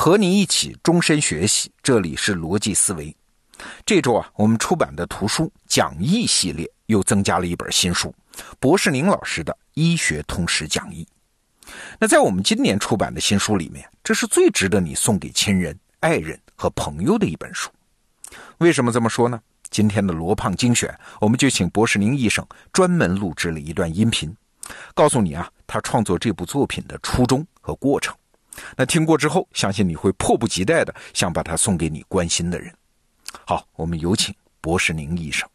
和你一起终身学习，这里是逻辑思维。这周啊，我们出版的图书讲义系列又增加了一本新书——博士宁老师的《医学通识讲义》。那在我们今年出版的新书里面，这是最值得你送给亲人、爱人和朋友的一本书。为什么这么说呢？今天的罗胖精选，我们就请博士宁医生专门录制了一段音频，告诉你啊，他创作这部作品的初衷和过程。那听过之后，相信你会迫不及待的想把它送给你关心的人。好，我们有请博士宁医生。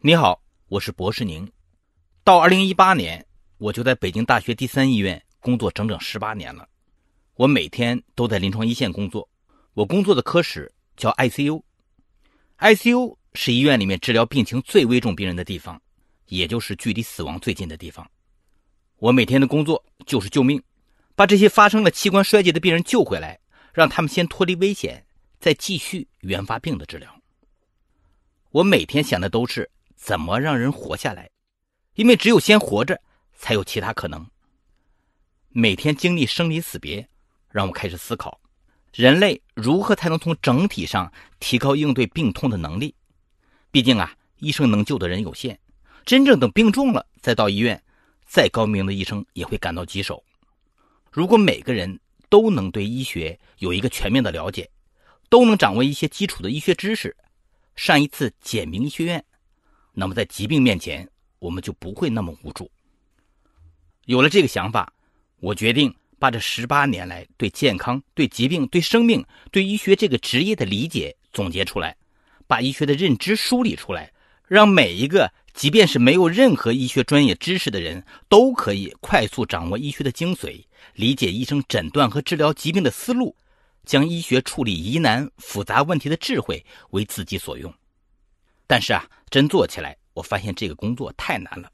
你好，我是博士宁。到二零一八年，我就在北京大学第三医院工作整整十八年了。我每天都在临床一线工作。我工作的科室叫 ICU，ICU 是医院里面治疗病情最危重病人的地方，也就是距离死亡最近的地方。我每天的工作就是救命。把这些发生了器官衰竭的病人救回来，让他们先脱离危险，再继续原发病的治疗。我每天想的都是怎么让人活下来，因为只有先活着，才有其他可能。每天经历生离死别，让我开始思考，人类如何才能从整体上提高应对病痛的能力。毕竟啊，医生能救的人有限，真正等病重了再到医院，再高明的医生也会感到棘手。如果每个人都能对医学有一个全面的了解，都能掌握一些基础的医学知识，上一次简明医学院，那么在疾病面前，我们就不会那么无助。有了这个想法，我决定把这十八年来对健康、对疾病、对生命、对医学这个职业的理解总结出来，把医学的认知梳理出来，让每一个即便是没有任何医学专业知识的人，都可以快速掌握医学的精髓。理解医生诊断和治疗疾病的思路，将医学处理疑难复杂问题的智慧为自己所用。但是啊，真做起来，我发现这个工作太难了。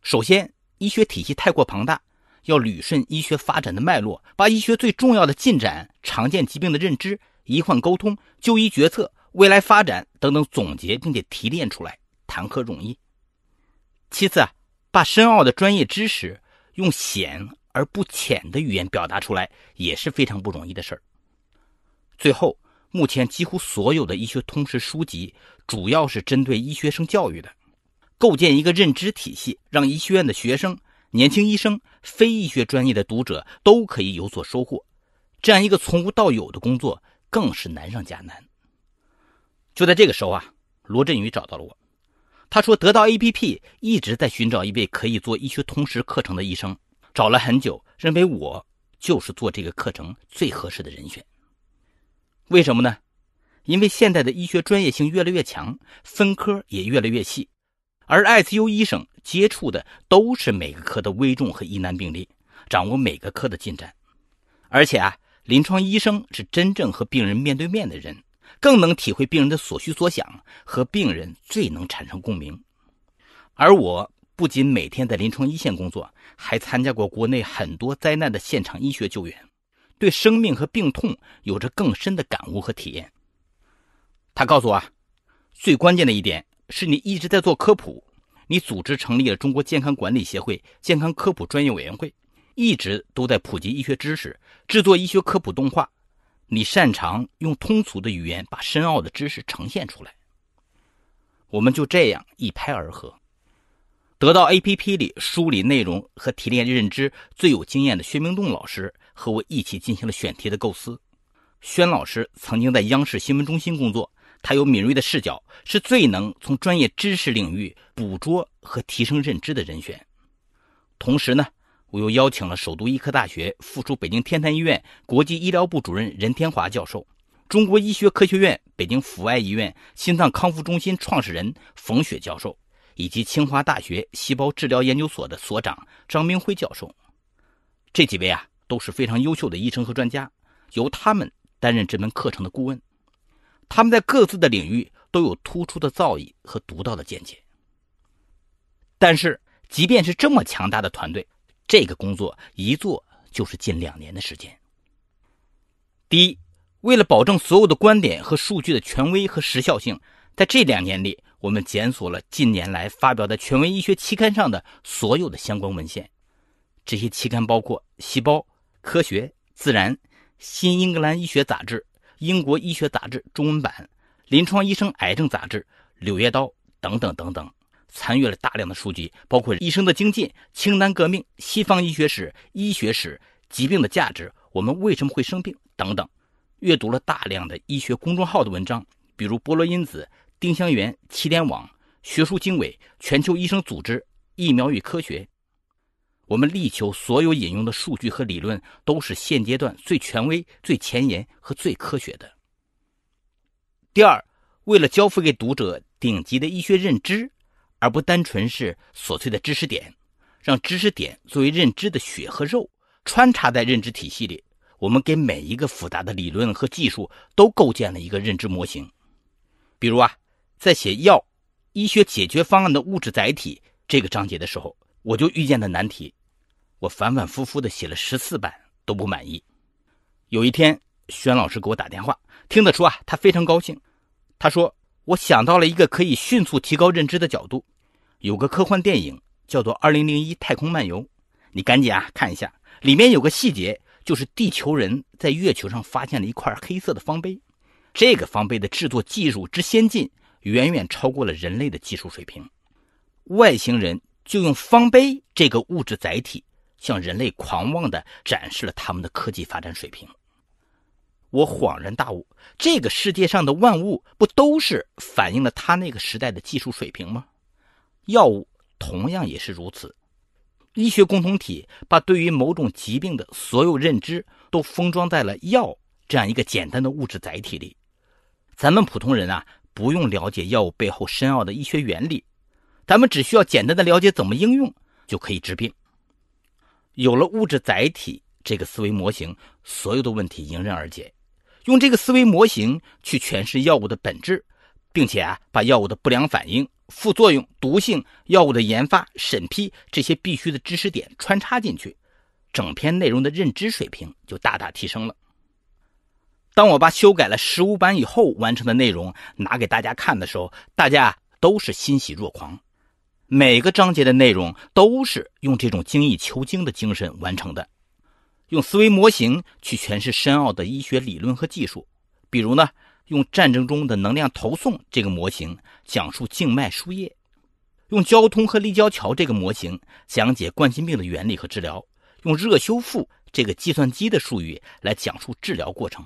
首先，医学体系太过庞大，要捋顺医学发展的脉络，把医学最重要的进展、常见疾病的认知、医患沟通、就医决策、未来发展等等总结并且提炼出来，谈何容易？其次啊，把深奥的专业知识用显。而不浅的语言表达出来也是非常不容易的事儿。最后，目前几乎所有的医学通识书籍主要是针对医学生教育的，构建一个认知体系，让医学院的学生、年轻医生、非医学专业的读者都可以有所收获。这样一个从无到有的工作，更是难上加难。就在这个时候啊，罗振宇找到了我，他说得到 APP 一直在寻找一位可以做医学通识课程的医生。找了很久，认为我就是做这个课程最合适的人选。为什么呢？因为现在的医学专业性越来越强，分科也越来越细，而 ICU 医生接触的都是每个科的危重和疑难病例，掌握每个科的进展。而且啊，临床医生是真正和病人面对面的人，更能体会病人的所需所想，和病人最能产生共鸣。而我。不仅每天在临床一线工作，还参加过国内很多灾难的现场医学救援，对生命和病痛有着更深的感悟和体验。他告诉我，最关键的一点是你一直在做科普，你组织成立了中国健康管理协会健康科普专业委员会，一直都在普及医学知识，制作医学科普动画，你擅长用通俗的语言把深奥的知识呈现出来。我们就这样一拍而合。得到 APP 里梳理内容和提炼认知最有经验的薛明栋老师和我一起进行了选题的构思。薛老师曾经在央视新闻中心工作，他有敏锐的视角，是最能从专业知识领域捕捉和提升认知的人选。同时呢，我又邀请了首都医科大学附属北京天坛医院国际医疗部主任任天华教授，中国医学科学院北京阜外医院心脏康复中心创始人冯雪教授。以及清华大学细胞治疗研究所的所长张明辉教授，这几位啊都是非常优秀的医生和专家，由他们担任这门课程的顾问。他们在各自的领域都有突出的造诣和独到的见解。但是，即便是这么强大的团队，这个工作一做就是近两年的时间。第一，为了保证所有的观点和数据的权威和时效性，在这两年里。我们检索了近年来发表在权威医学期刊上的所有的相关文献，这些期刊包括《细胞》《科学》《自然》《新英格兰医学杂志、英国医学杂志中文版、临床医生癌症杂志、柳叶刀等等等等，参阅了大量的书籍，包括医生的精进、清单革命、西方医学史、医学史、疾病的价值、我们为什么会生病等等，阅读了大量的医学公众号的文章，比如波罗因子、丁香园、起点网、学术经纬、全球医生组织、疫苗与科学。我们力求所有引用的数据和理论都是现阶段最权威、最前沿和最科学的。第二，为了交付给读者顶级的医学认知，而不单纯是琐碎的知识点，让知识点作为认知的血和肉穿插在认知体系里，我们给每一个复杂的理论和技术都构建了一个认知模型。比如啊，在写药、医学解决方案的物质载体这个章节的时候。我就遇见了难题，我反反复复的写了十四版都不满意。有一天，轩老师给我打电话，听得出啊，他非常高兴。他说：“我想到了一个可以迅速提高认知的角度，有个科幻电影叫做《二零零一太空漫游》，你赶紧啊看一下。里面有个细节，就是地球人在月球上发现了一块黑色的方碑，这个方碑的制作技术之先进，远远超过了人类的技术水平。外星人。”就用方碑这个物质载体，向人类狂妄地展示了他们的科技发展水平。我恍然大悟，这个世界上的万物不都是反映了他那个时代的技术水平吗？药物同样也是如此。医学共同体把对于某种疾病的所有认知都封装在了药这样一个简单的物质载体里。咱们普通人啊，不用了解药物背后深奥的医学原理。咱们只需要简单的了解怎么应用，就可以治病。有了物质载体这个思维模型，所有的问题迎刃而解。用这个思维模型去诠释药物的本质，并且啊，把药物的不良反应、副作用、毒性、药物的研发、审批这些必须的知识点穿插进去，整篇内容的认知水平就大大提升了。当我把修改了十五版以后完成的内容拿给大家看的时候，大家都是欣喜若狂。每个章节的内容都是用这种精益求精的精神完成的，用思维模型去诠释深奥的医学理论和技术。比如呢，用战争中的能量投送这个模型讲述静脉输液；用交通和立交桥这个模型讲解冠心病的原理和治疗；用热修复这个计算机的术语来讲述治疗过程。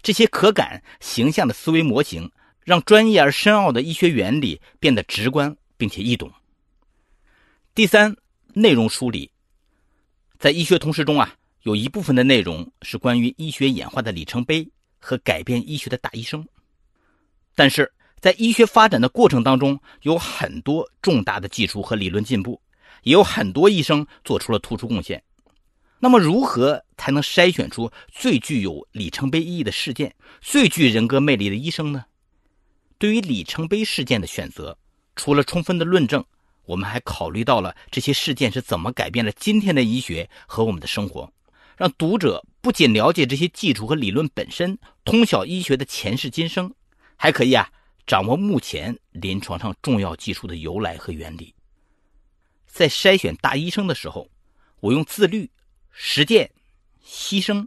这些可感形象的思维模型，让专业而深奥的医学原理变得直观并且易懂。第三，内容梳理。在医学通识中啊，有一部分的内容是关于医学演化的里程碑和改变医学的大医生。但是在医学发展的过程当中，有很多重大的技术和理论进步，也有很多医生做出了突出贡献。那么，如何才能筛选出最具有里程碑意义的事件、最具人格魅力的医生呢？对于里程碑事件的选择，除了充分的论证。我们还考虑到了这些事件是怎么改变了今天的医学和我们的生活，让读者不仅了解这些技术和理论本身，通晓医学的前世今生，还可以啊掌握目前临床上重要技术的由来和原理。在筛选大医生的时候，我用自律、实践、牺牲、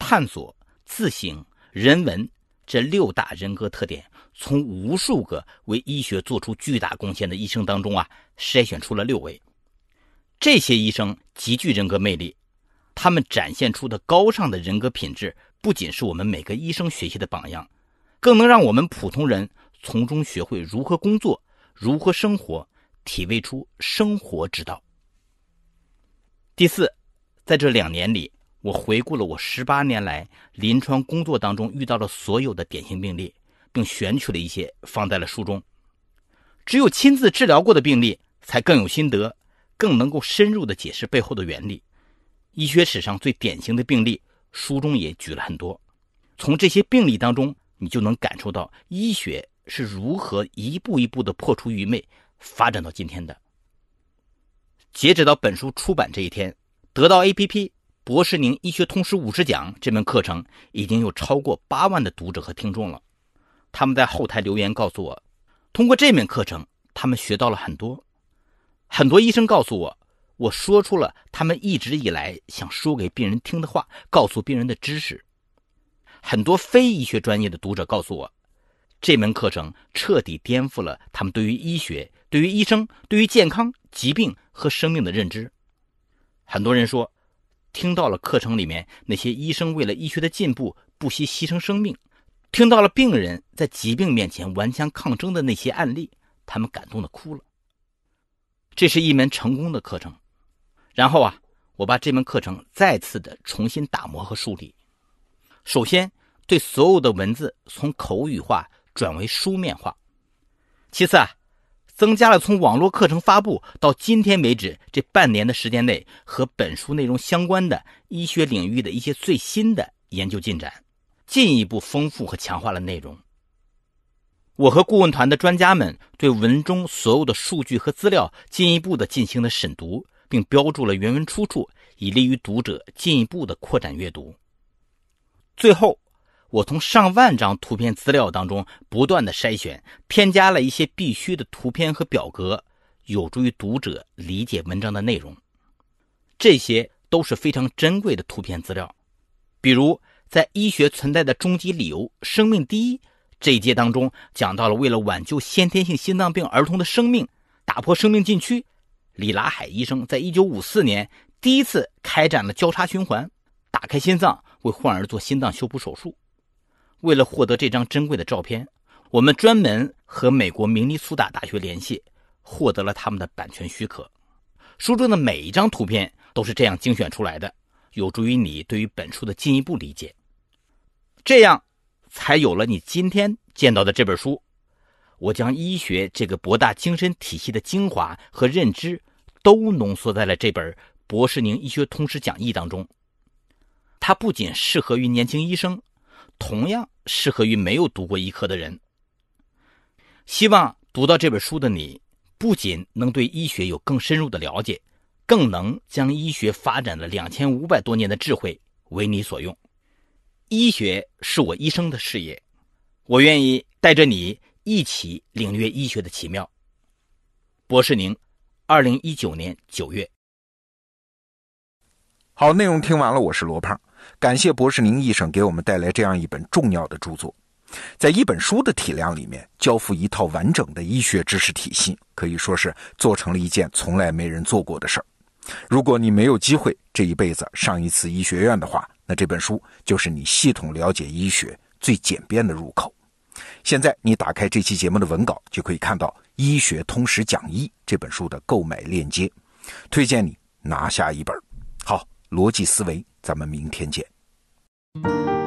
探索、自省、人文这六大人格特点。从无数个为医学做出巨大贡献的医生当中啊，筛选出了六位。这些医生极具人格魅力，他们展现出的高尚的人格品质，不仅是我们每个医生学习的榜样，更能让我们普通人从中学会如何工作、如何生活，体味出生活之道。第四，在这两年里，我回顾了我十八年来临床工作当中遇到的所有的典型病例。并选取了一些放在了书中。只有亲自治疗过的病例，才更有心得，更能够深入的解释背后的原理。医学史上最典型的病例，书中也举了很多。从这些病例当中，你就能感受到医学是如何一步一步的破除愚昧，发展到今天的。截止到本书出版这一天，得到 APP 博士宁医学通识五十讲这门课程已经有超过八万的读者和听众了。他们在后台留言告诉我，通过这门课程，他们学到了很多。很多医生告诉我，我说出了他们一直以来想说给病人听的话，告诉病人的知识。很多非医学专业的读者告诉我，这门课程彻底颠覆了他们对于医学、对于医生、对于健康、疾病和生命的认知。很多人说，听到了课程里面那些医生为了医学的进步不惜牺牲生命，听到了病人在疾病面前顽强抗争的那些案例，他们感动的哭了。这是一门成功的课程。然后啊，我把这门课程再次的重新打磨和梳理。首先，对所有的文字从口语化转为书面化。其次啊，增加了从网络课程发布到今天为止这半年的时间内和本书内容相关的医学领域的一些最新的研究进展，进一步丰富和强化了内容。我和顾问团的专家们对文中所有的数据和资料进一步的进行了审读，并标注了原文出处，以利于读者进一步的扩展阅读。最后，我从上万张图片资料当中不断的筛选，添加了一些必须的图片和表格，有助于读者理解文章的内容。这些都是非常珍贵的图片资料，比如在医学存在的终极理由“生命第一”这一节当中，讲到了为了挽救先天性心脏病儿童的生命，打破生命禁区，李拉海医生在一九五四年第一次开展了交叉循环，打开心脏。为患儿做心脏修补手术，为了获得这张珍贵的照片，我们专门和美国明尼苏达大学联系，获得了他们的版权许可。书中的每一张图片都是这样精选出来的，有助于你对于本书的进一步理解。这样，才有了你今天见到的这本书。我将医学这个博大精深体系的精华和认知，都浓缩在了这本《博士宁医学通识讲义》当中。它不仅适合于年轻医生，同样适合于没有读过医科的人。希望读到这本书的你，不仅能对医学有更深入的了解，更能将医学发展了两千五百多年的智慧为你所用。医学是我一生的事业，我愿意带着你一起领略医学的奇妙。博士宁，二零一九年九月。好，内容听完了，我是罗胖。感谢博士宁医生给我们带来这样一本重要的著作，在一本书的体量里面交付一套完整的医学知识体系，可以说是做成了一件从来没人做过的事儿。如果你没有机会这一辈子上一次医学院的话，那这本书就是你系统了解医学最简便的入口。现在你打开这期节目的文稿，就可以看到《医学通识讲义》这本书的购买链接，推荐你拿下一本。好，逻辑思维。咱们明天见。